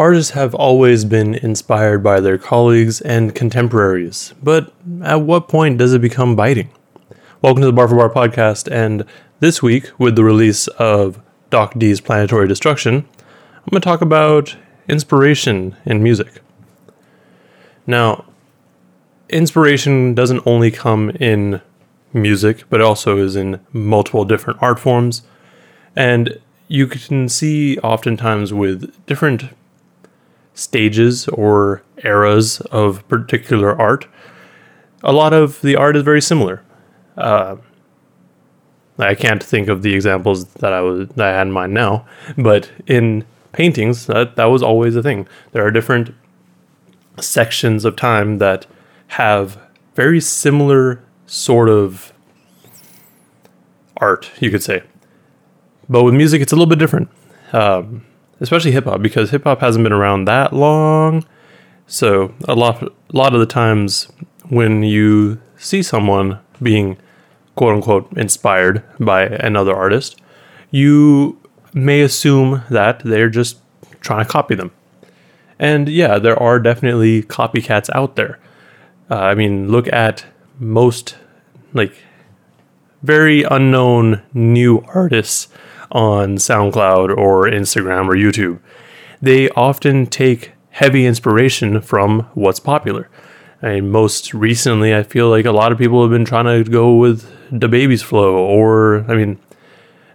Artists have always been inspired by their colleagues and contemporaries, but at what point does it become biting? Welcome to the Bar for Bar podcast, and this week, with the release of Doc D's Planetary Destruction, I'm going to talk about inspiration in music. Now, inspiration doesn't only come in music, but also is in multiple different art forms. And you can see oftentimes with different stages or eras of particular art, a lot of the art is very similar. Uh, I can't think of the examples that I was that I had in mind now, but in paintings, that that was always a thing. There are different sections of time that have very similar sort of art, you could say. But with music, it's a little bit different, um, especially hip hop, because hip hop hasn't been around that long. So a lot, a lot of the times when you see someone being quote unquote inspired by another artist, you may assume that they're just trying to copy them. And yeah, there are definitely copycats out there. Uh, I mean, look at most like very unknown new artists on SoundCloud or Instagram or YouTube. They often take heavy inspiration from what's popular. And most recently, I feel like a lot of people have been trying to go with the baby's flow, or I mean,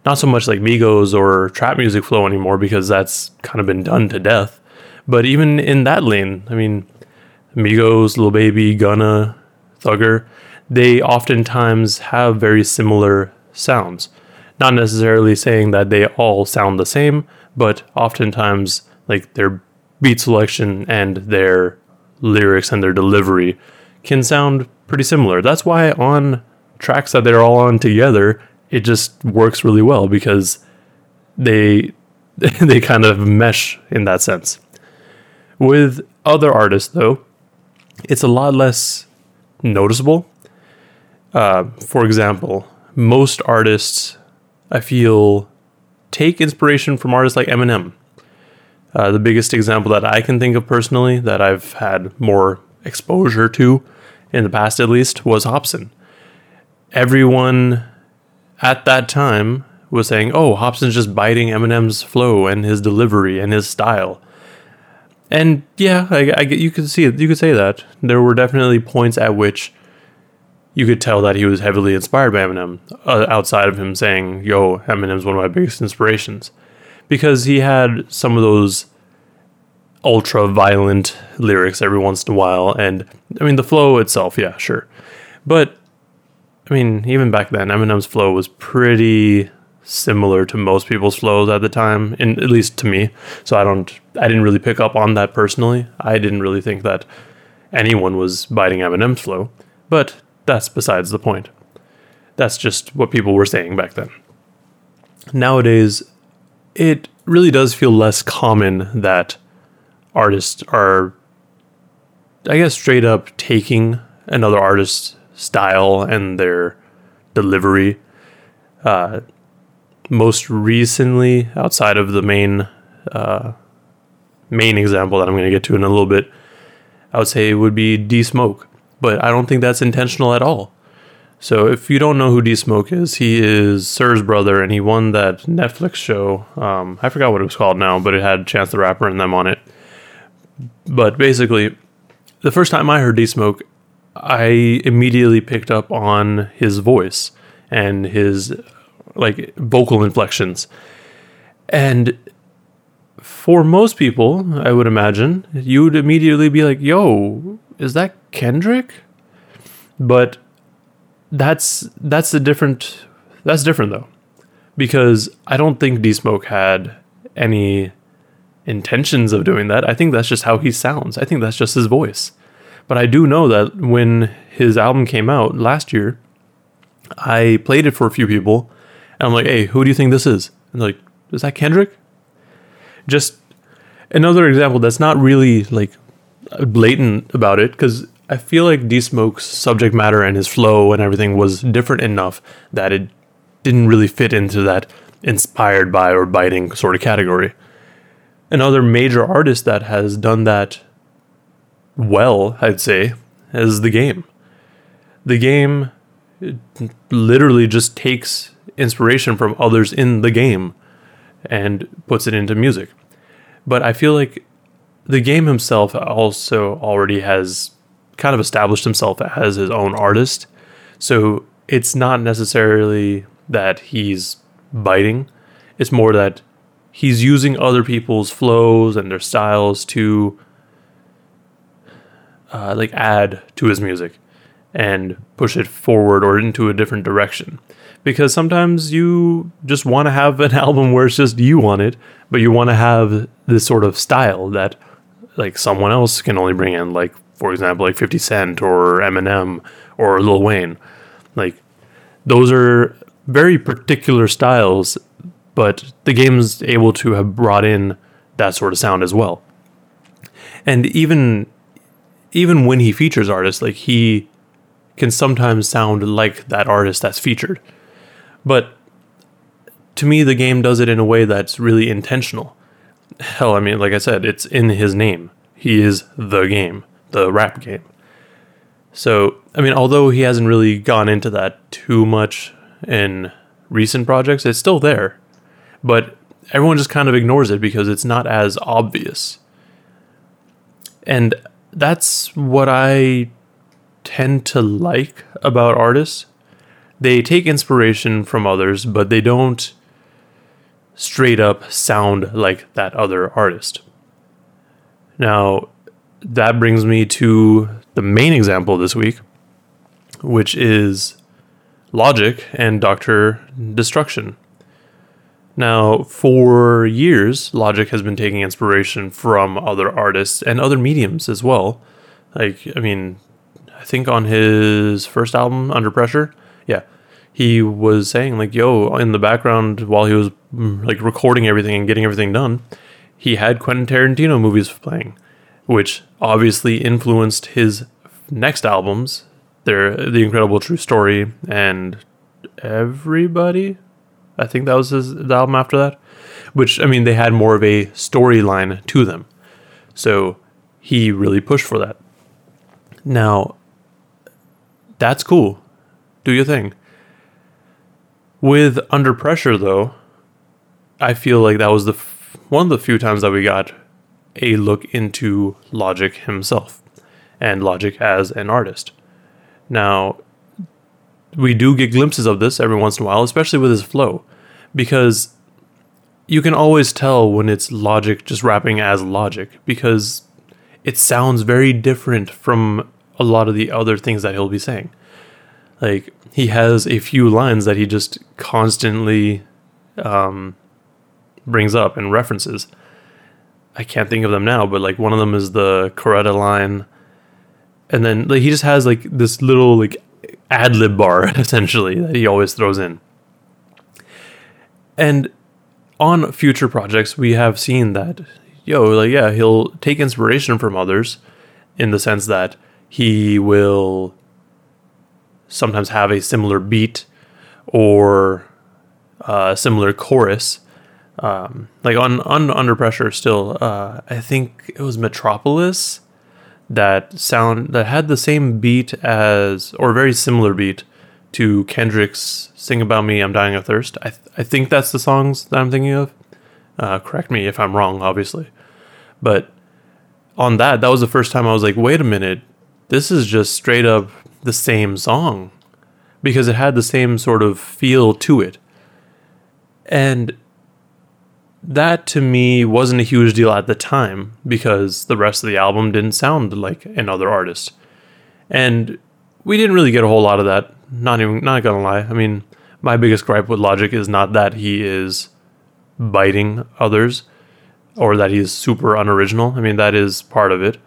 not so much like Migos or trap music flow anymore because that's kind of been done to death. But even in that lane, I mean, Migos, Lil Baby, Gunna, Thugger, they oftentimes have very similar sounds. Not necessarily saying that they all sound the same, but oftentimes like their beat selection and their lyrics and their delivery can sound pretty similar. That's why on tracks that they're all on together, it just works really well because they they kind of mesh in that sense. With other artists though, it's a lot less noticeable. Uh, for example, most artists, I feel, take inspiration from artists like Eminem. Uh, the biggest example that I can think of personally that I've had more exposure to, in the past at least, was Hopsin. Everyone at that time was saying, "Oh, Hopsin's just biting Eminem's flow and his delivery and his style." And yeah, I, I you could see it. You could say that there were definitely points at which you could tell that he was heavily inspired by Eminem. Uh, outside of him saying, "Yo, Eminem's one of my biggest inspirations," because he had some of those ultra violent lyrics every once in a while, and I mean the flow itself, yeah, sure, but I mean even back then, Eminem's flow was pretty similar to most people's flows at the time, in, at least to me. So I don't, I didn't really pick up on that personally. I didn't really think that anyone was biting Eminem's flow, but that's besides the point. That's just what people were saying back then. Nowadays, it really does feel less common that artists are, I guess, straight up taking another artist's style and their delivery. Uh, most recently, outside of the main uh, main example that I'm going to get to in a little bit, I would say would be D Smoke, but I don't think that's intentional at all. So if you don't know who D Smoke is, he is Sir's brother, and he won that Netflix show. Um, I forgot what it was called now, but it had Chance the Rapper and them on it. But basically, the first time I heard D Smoke, I immediately picked up on his voice and his like vocal inflections. And for most people, I would imagine, you would immediately be like, yo, is that Kendrick? But that's that's a different that's different though. Because I don't think D Smoke had any intentions of doing that. I think that's just how he sounds. I think that's just his voice. But I do know that when his album came out last year, I played it for a few people and I'm like, hey, who do you think this is? And they're like, is that Kendrick? Just another example that's not really like blatant about it because I feel like D Smoke's subject matter and his flow and everything was different enough that it didn't really fit into that inspired by or biting sort of category. another major artist that has done that well, I'd say, is the game. The game literally just takes inspiration from others in the game and puts it into music. But I feel like the game himself also already has kind of established himself as his own artist. So it's not necessarily that he's biting, it's more that he's using other people's flows and their styles to uh, like add to his music and push it forward or into a different direction. Because sometimes you just want to have an album where it's just you on it, but you want to have this sort of style that like someone else can only bring in, like for example, like 50 Cent or Eminem or Lil Wayne. Like those are very particular styles, but the game's able to have brought in that sort of sound as well. And even even when he features artists, like he can sometimes sound like that artist that's featured. But to me, the game does it in a way that's really intentional. Hell, I mean, like I said, it's in his name. He is the game, the rap game. So, I mean, although he hasn't really gone into that too much in recent projects, it's still there. But everyone just kind of ignores it because it's not as obvious. And that's what I tend to like about artists. They take inspiration from others, but they don't straight up sound like that other artist. Now, that brings me to the main example this week, which is Logic and Dr. Destruction. Now, for years, Logic has been taking inspiration from other artists and other mediums as well. Like, I mean, I think on his first album, Under Pressure, he was saying, like, yo, in the background while he was mm, like recording everything and getting everything done, he had Quentin Tarantino movies playing, which obviously influenced his next albums. They're The Incredible True Story and Everybody, I think that was his the album after that. Which I mean, they had more of a storyline to them, so he really pushed for that. Now, that's cool. Do your thing. With Under Pressure, though, I feel like that was the f- one of the few times that we got a look into Logic himself and Logic as an artist. Now, we do get glimpses of this every once in a while, especially with his flow, because you can always tell when it's Logic just rapping as Logic because it sounds very different from a lot of the other things that he'll be saying. Like he has a few lines that he just constantly um, brings up and references. I can't think of them now, but like one of them is the Coretta line, and then like he just has like this little like ad lib bar essentially that he always throws in. And on future projects, we have seen that, yo, like, yeah, he'll take inspiration from others in the sense that he will sometimes have a similar beat or a similar chorus. Um, like on, on Under Pressure, still, uh, I think it was Metropolis that sound that had the same beat as or very similar beat to Kendrick's "Sing About Me, I'm Dying of Thirst." I th- I think that's the songs that I'm thinking of. Uh, correct me if I'm wrong, obviously, but on that, that was the first time I was like, wait a minute, this is just straight up the same song because it had the same sort of feel to it, and that to me wasn't a huge deal at the time because the rest of the album didn't sound like another artist. And we didn't really get a whole lot of that. Not even not gonna lie. I mean, my biggest gripe with Logic is not that he is biting others or that he's super unoriginal. I mean, that is part of it.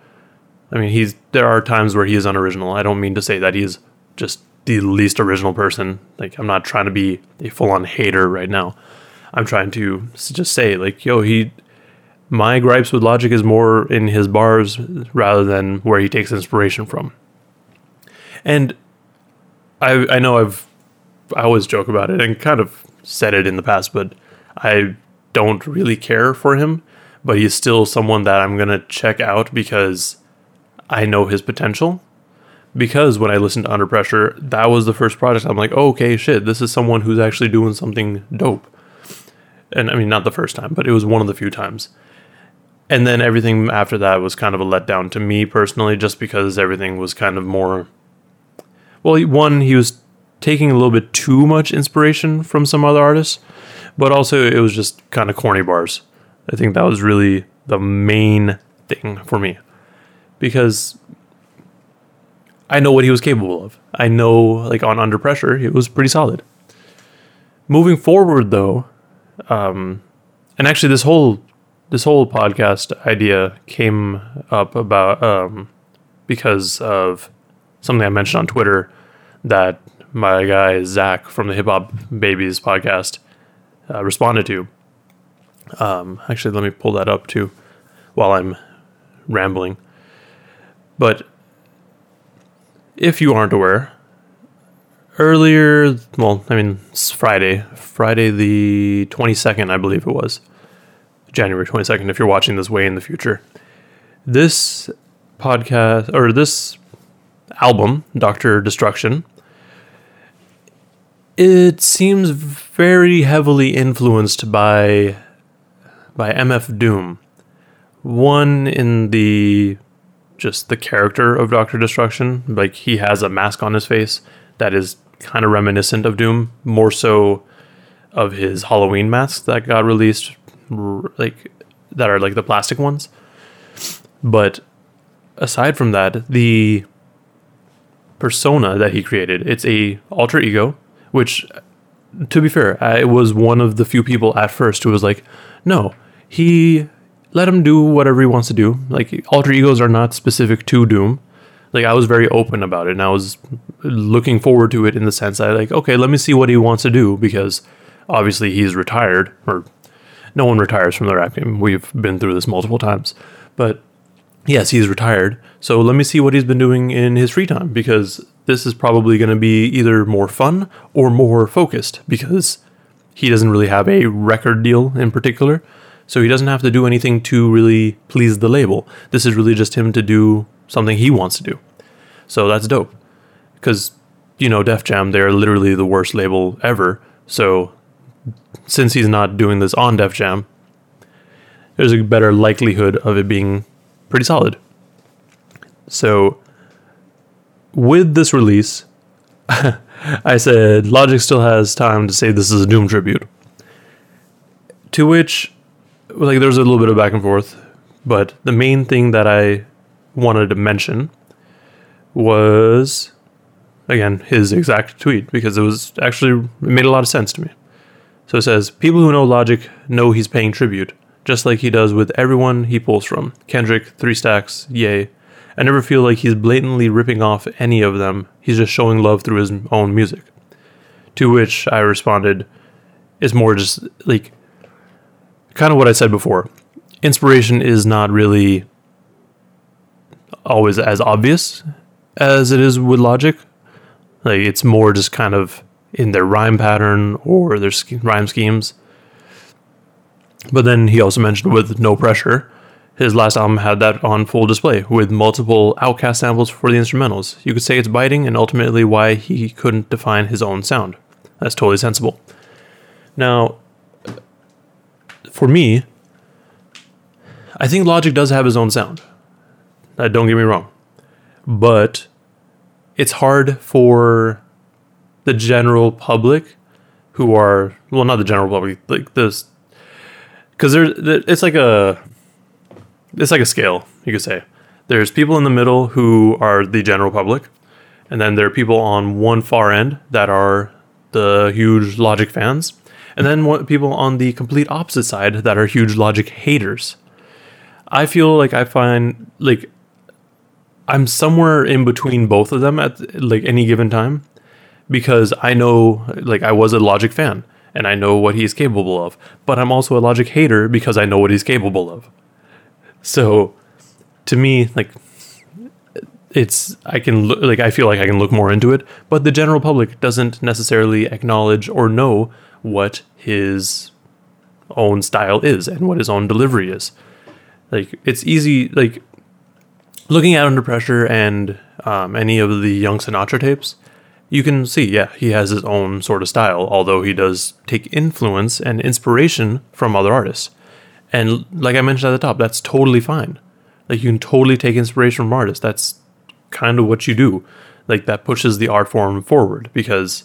I mean, he's there are times where he is unoriginal. I don't mean to say that he's just the least original person. Like I'm not trying to be a full-on hater right now. I'm trying to just say like, yo, he. My gripes with Logic is more in his bars rather than where he takes inspiration from. And I I know I've I always joke about it and kind of said it in the past, but I don't really care for him. but he's still someone that I'm going to check out because I know his potential. Because when I listened to Under Pressure, that was the first project. I'm like, oh, okay, shit, this is someone who's actually doing something dope. And I mean, not the first time, but it was one of the few times. And then everything after that was kind of a letdown to me personally, just because everything was kind of more. Well, one, he was taking a little bit too much inspiration from some other artists, but also it was just kind of corny bars. I think that was really the main thing for me because I know what he was capable of. I know, like on Under Pressure, it was pretty solid. Moving forward, though, um, and actually, this whole this whole podcast idea came up about um, because of something I mentioned on Twitter that my guy Zach from the Hip Hop Babies podcast uh, responded to. Um, actually, let me pull that up too while I'm rambling. But if you aren't aware, earlier, well, I mean, it's Friday, Friday the 22nd, I believe it was, January 22nd, if you're watching this way in the future. This podcast, or this album, Dr. Destruction, it seems very heavily influenced by by MF Doom. One in the just the character of Doctor Destruction, like he has a mask on his face that is kind of reminiscent of Doom, more so of his Halloween masks that got released, like that are like the plastic ones. But aside from that, the persona that he created, it's a alter ego which to be fair, I was one of the few people at first who was like, no, he let him do whatever he wants to do. Like alter egos are not specific to Doom. Like I was very open about it and I was looking forward to it in the sense that like, okay, let me see what he wants to do because obviously he's retired or no one retires from the rap game. We've been through this multiple times. But yes, he's retired. So let me see what he's been doing in his free time because this is probably going to be either more fun or more focused because he doesn't really have a record deal in particular. So he doesn't have to do anything to really please the label. This is really just him to do something he wants to do. So that's dope. Because, you know, Def Jam, they're literally the worst label ever. So since he's not doing this on Def Jam, there's a better likelihood of it being pretty solid. So with this release, I said Logic still has time to say this is a Doom tribute. To which, like, there's a little bit of back and forth, but the main thing that I wanted to mention was, again, his exact tweet because it was actually it made a lot of sense to me. So it says, People who know Logic know he's paying tribute, just like he does with everyone he pulls from Kendrick, Three Stacks, Yay. I never feel like he's blatantly ripping off any of them. He's just showing love through his own music. To which I responded, is more just like kind of what I said before. Inspiration is not really always as obvious as it is with logic. Like it's more just kind of in their rhyme pattern or their rhyme schemes. But then he also mentioned with no pressure, his last album had that on full display, with multiple Outkast samples for the instrumentals. You could say it's biting and ultimately why he couldn't define his own sound. That's totally sensible. Now, for me, I think Logic does have his own sound. Uh, don't get me wrong. But it's hard for the general public who are, well, not the general public, like this, because it's like a, it's like a scale, you could say. There's people in the middle who are the general public, and then there are people on one far end that are the huge Logic fans, and then people on the complete opposite side that are huge Logic haters. I feel like I find like I'm somewhere in between both of them at like any given time because I know like I was a Logic fan and I know what he's capable of, but I'm also a Logic hater because I know what he's capable of. So to me, like it's I can look like I feel like I can look more into it, but the general public doesn't necessarily acknowledge or know what his own style is and what his own delivery is. Like it's easy. Like looking at Under Pressure and um, any of the Young Sinatra tapes, you can see, yeah, he has his own sort of style, although he does take influence and inspiration from other artists. And like I mentioned at the top, that's totally fine. Like you can totally take inspiration from artists. That's kind of what you do. Like that pushes the art form forward because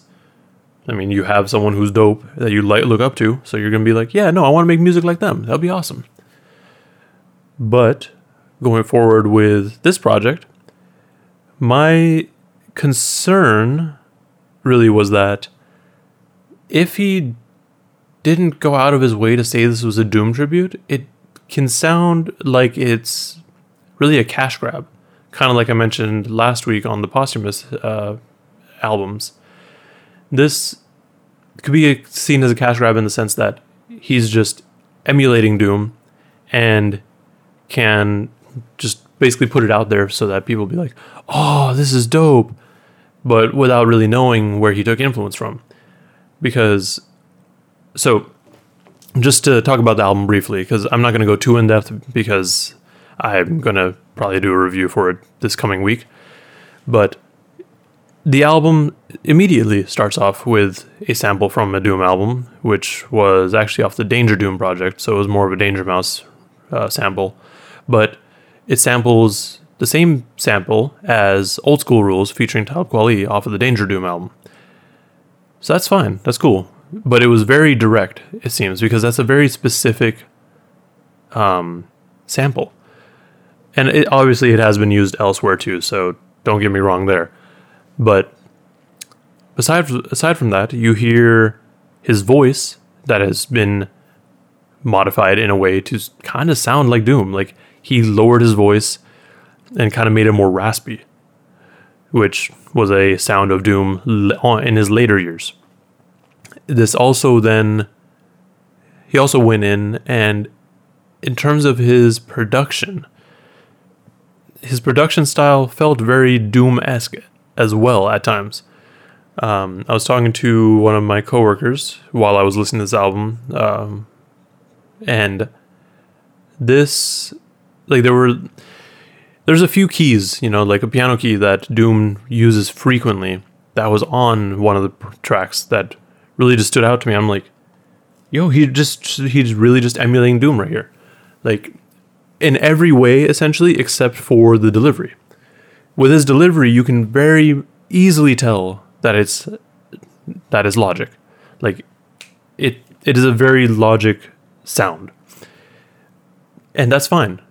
I mean, you have someone who's dope that you like look up to, so you're to be like, "Yeah, no, I want to make music like them. That'll be awesome." But going forward with this project, my concern really was that if he didn't go out of his way to say this was a Doom tribute, it can sound like it's really a cash grab, kind of like I mentioned last week on the posthumous uh, albums. This could be seen as a cash grab in the sense that he's just emulating Doom and can just basically put it out there so that people be like, "Oh, this is dope," but without really knowing where he took influence from. Because so just to talk about the album briefly because I'm not going to go too in depth because I'm going to probably do a review for it this coming week. But the album immediately starts off with a sample from a Doom album, which was actually off the Danger Doom project, so it was more of a Danger Mouse uh, sample. But it samples the same sample as Old School Rules featuring Talib Kweli off of the Danger Doom album. So that's fine, that's cool. But it was very direct, it seems, because that's a very specific um, sample. And it, obviously, it has been used elsewhere too, so don't get me wrong there. But aside aside from that, you hear his voice that has been modified in a way to kind of sound like Doom. Like he lowered his voice and kind of made it more raspy, which was a sound of Doom in his later years. This also then he also went in and in terms of his production, his production style felt very Doom esque as well at times. Um, I was talking to one of my coworkers while I was listening to this album, um, and this, like, there were there's a few keys, you know, like a piano key that Doom uses frequently. That was on one of the tracks that really just stood out to me. I'm like, yo, he just he's really just emulating Doom right here, like in every way essentially, except for the delivery with his delivery, you can very easily tell that it's that is logic. Like it it is a very logic sound. And that's fine.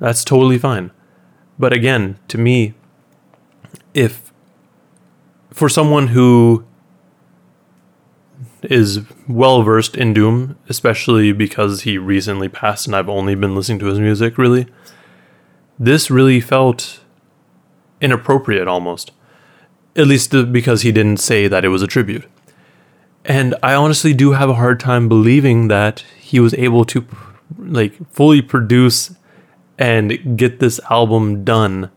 That's totally fine. But again, to me, if for someone who is well versed in Doom, especially because he recently passed and I've only been listening to his music really, this really felt inappropriate almost. At least because he didn't say that it was a tribute. And I honestly do have a hard time believing that he was able to like fully produce and get this album done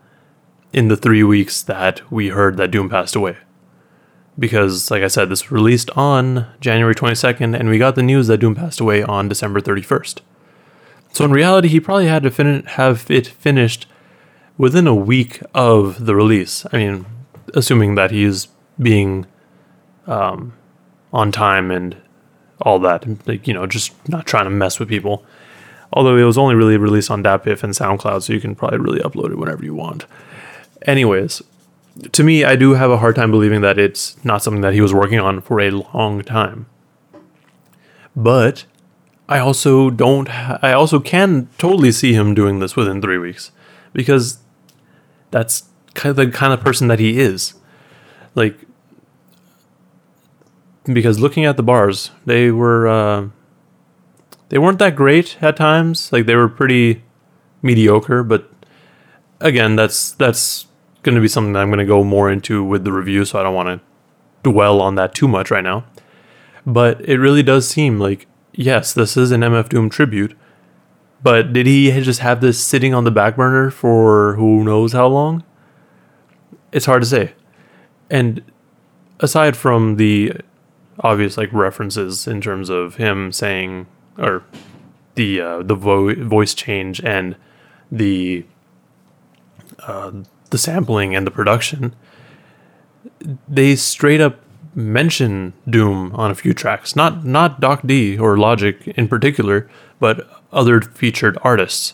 in the 3 weeks that we heard that Doom passed away. Because like I said this released on January 22nd and we got the news that Doom passed away on December 31st. So in reality he probably had to fin- have it finished within a week of the release. I mean, assuming that he's being um, on time and all that, like, you know, just not trying to mess with people. Although it was only really released on DatPiff and SoundCloud, so you can probably really upload it whenever you want. Anyways, to me, I do have a hard time believing that it's not something that he was working on for a long time. But I also don't. Ha- I also can totally see him doing this within three weeks because that's kind of the kind of person that he is. Like, because looking at the bars, they were uh, they weren't that great at times. Like they were pretty mediocre, but again, that's that's going to be something that I'm going to go more into with the review, so I don't want to dwell on that too much right now. But it really does seem like yes, this is an MF Doom tribute, but did he just have this sitting on the back burner for who knows how long? It's hard to say. And aside from the obvious like references in terms of him saying or the uh, the vo- voice change and the uh, the sampling and the production, they straight up mention Doom on a few tracks. Not not Doc D or Logic in particular, but other featured artists.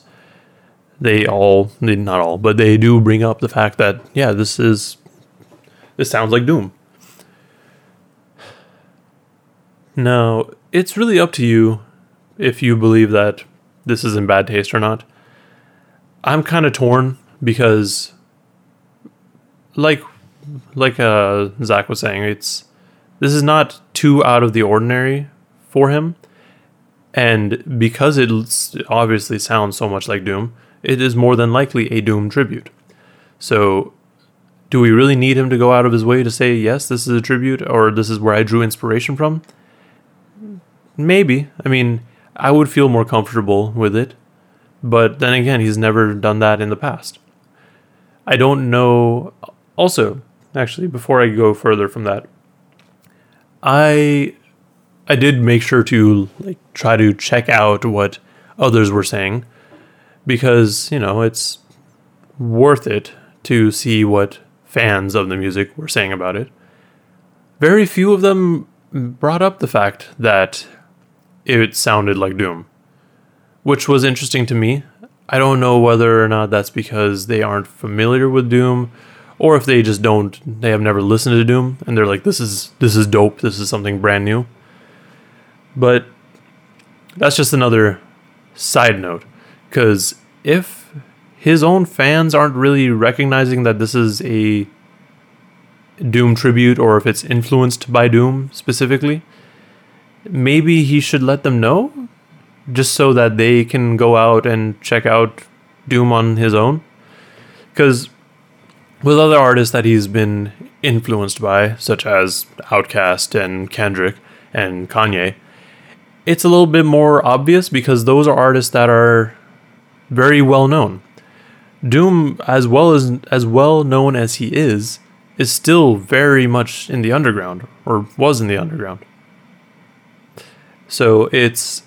They all, not all, but they do bring up the fact that yeah, this is this sounds like Doom. Now, it's really up to you if you believe that this is in bad taste or not. I'm kind of torn because, like, like uh, Zach was saying, it's this is not too out of the ordinary for him, and because it obviously sounds so much like Doom, it is more than likely a Doom tribute. So, do we really need him to go out of his way to say yes, this is a tribute, or this is where I drew inspiration from? Maybe. I mean, I would feel more comfortable with it. But then again, he's never done that in the past. I don't know. Also, actually, before I go further from that, I I did make sure to like try to check out what others were saying because, you know, it's worth it to see what fans of the music were saying about it. Very few of them brought up the fact that it sounded like Doom, which was interesting to me. I don't know whether or not that's because they aren't familiar with Doom or if they just don't they have never listened to Doom and they're like this is this is dope, this is something brand new. But that's just another side note cuz if his own fans aren't really recognizing that this is a Doom tribute or if it's influenced by Doom specifically, maybe he should let them know just so that they can go out and check out Doom on his own. Because with other artists that he's been influenced by, such as Outkast and Kendrick and Kanye, it's a little bit more obvious because those are artists that are very well known. Doom, as well as as well known as he is, is still very much in the underground, or was in the underground. So it's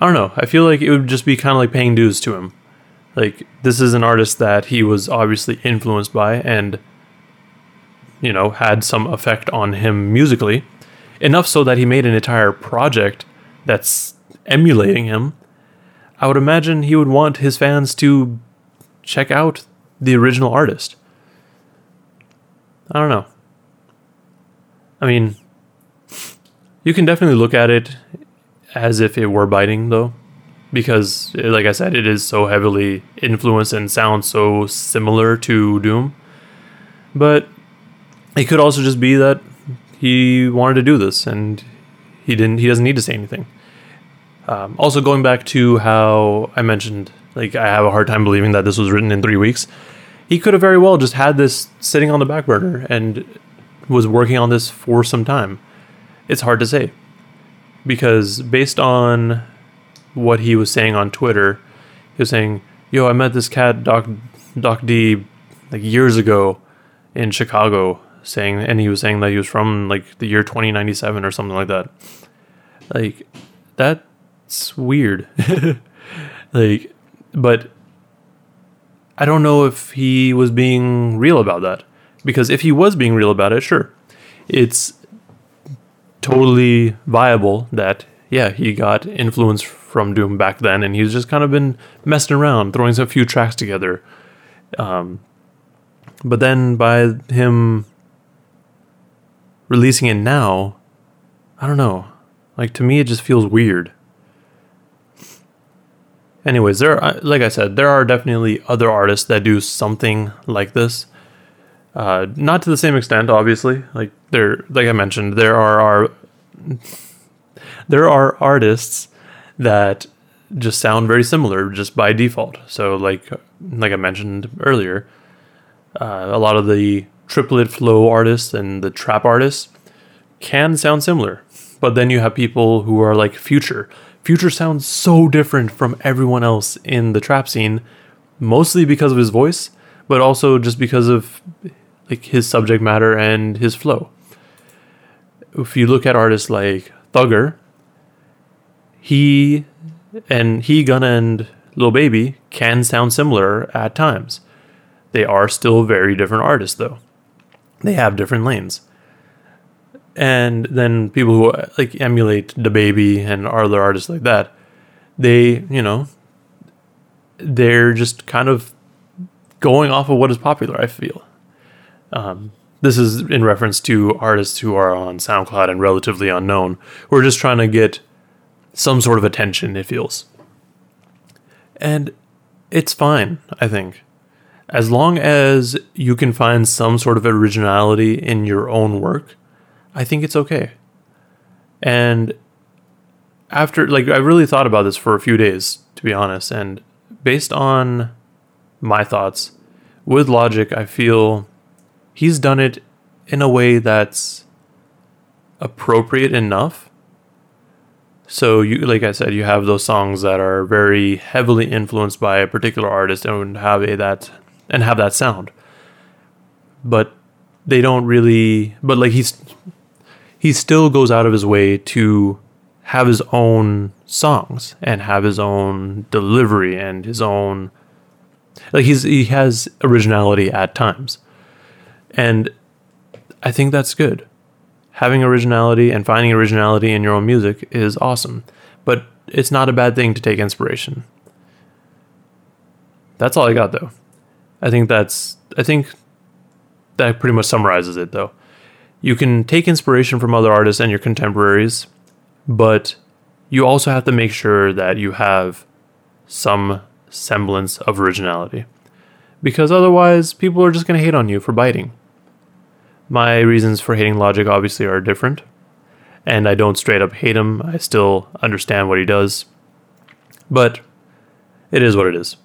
I don't know. I feel like it would just be kind of like paying dues to him. Like this is an artist that he was obviously influenced by and you know, had some effect on him musically, enough so that he made an entire project that's emulating him. I would imagine he would want his fans to check out the original artist. I don't know. I mean, you can definitely look at it as if it were biting, though, because, like I said, it is so heavily influenced and sounds so similar to Doom. But it could also just be that he wanted to do this and he didn't. He doesn't need to say anything. Um, also, going back to how I mentioned, like I have a hard time believing that this was written in three weeks. He could have very well just had this sitting on the back burner and was working on this for some time it's hard to say because based on what he was saying on Twitter, he was saying, "Yo, I met this cat Doc Doc D like years ago in Chicago." Saying, and he was saying that he was from like the year 2097 or something like that. Like, that's weird. like, but I don't know if he was being real about that. Because if he was being real about it, sure. It's totally viable that yeah he got influence from Doom back then, and he's just kind of been messing around, throwing a few tracks together. Um, but then by him releasing it now, I don't know. Like to me, it just feels weird. Anyways, there, are, like I said, there are definitely other artists that do something like this. Uh, not to the same extent, obviously. Like there, like I mentioned, there are, are there are artists that just sound very similar just by default. So like like I mentioned earlier, uh, a lot of the triplet flow artists and the trap artists can sound similar. But then you have people who are like Future. Future sounds so different from everyone else in the trap scene, mostly because of his voice, but also just because of like his subject matter and his flow if you look at artists like Thugger, he and he Gunna and Lil Baby can sound similar at times. They are still very different artists though. They have different lanes. And then people who like emulate the baby and other artists like that, they, you know, they're just kind of going off of what is popular, I feel. Um, this is in reference to artists who are on SoundCloud and relatively unknown, who are just trying to get some sort of attention, it feels. And it's fine, I think. As long as you can find some sort of originality in your own work, I think it's okay. And after, like, I really thought about this for a few days, to be honest. And based on my thoughts, with Logic, I feel he's done it in a way that's appropriate enough so you like I said, you have those songs that are very heavily influenced by a particular artist and have a that and have that sound. But they don't really but like he's he still goes out of his way to have his own songs and have his own delivery and his own like he's he has originality at times. And I think that's good having originality and finding originality in your own music is awesome, but it's not a bad thing to take inspiration. That's all I got though. I think that's I think that pretty much summarizes it though. You can take inspiration from other artists and your contemporaries, but you also have to make sure that you have some semblance of originality. Because otherwise, people are just going to hate on you for biting. My reasons for hating Logic obviously are different, and I don't straight up hate him. I still understand what he does, but it is what it is.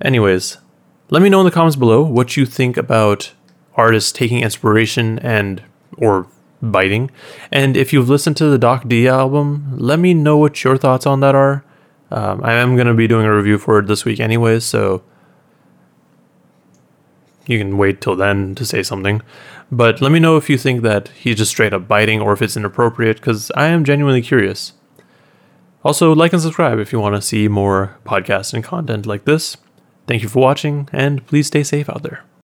Anyways, let me know in the comments below what you think about artists taking inspiration and or biting. And if you've listened to the Doc D album, let me know what your thoughts on that are. Um, I am going to be doing a review for it this week, anyways, so you can wait till then to say something. But let me know if you think that he's just straight up biting or if it's inappropriate, because I am genuinely curious. Also, like and subscribe if you want to see more podcasts and content like this. Thank you for watching, and please stay safe out there.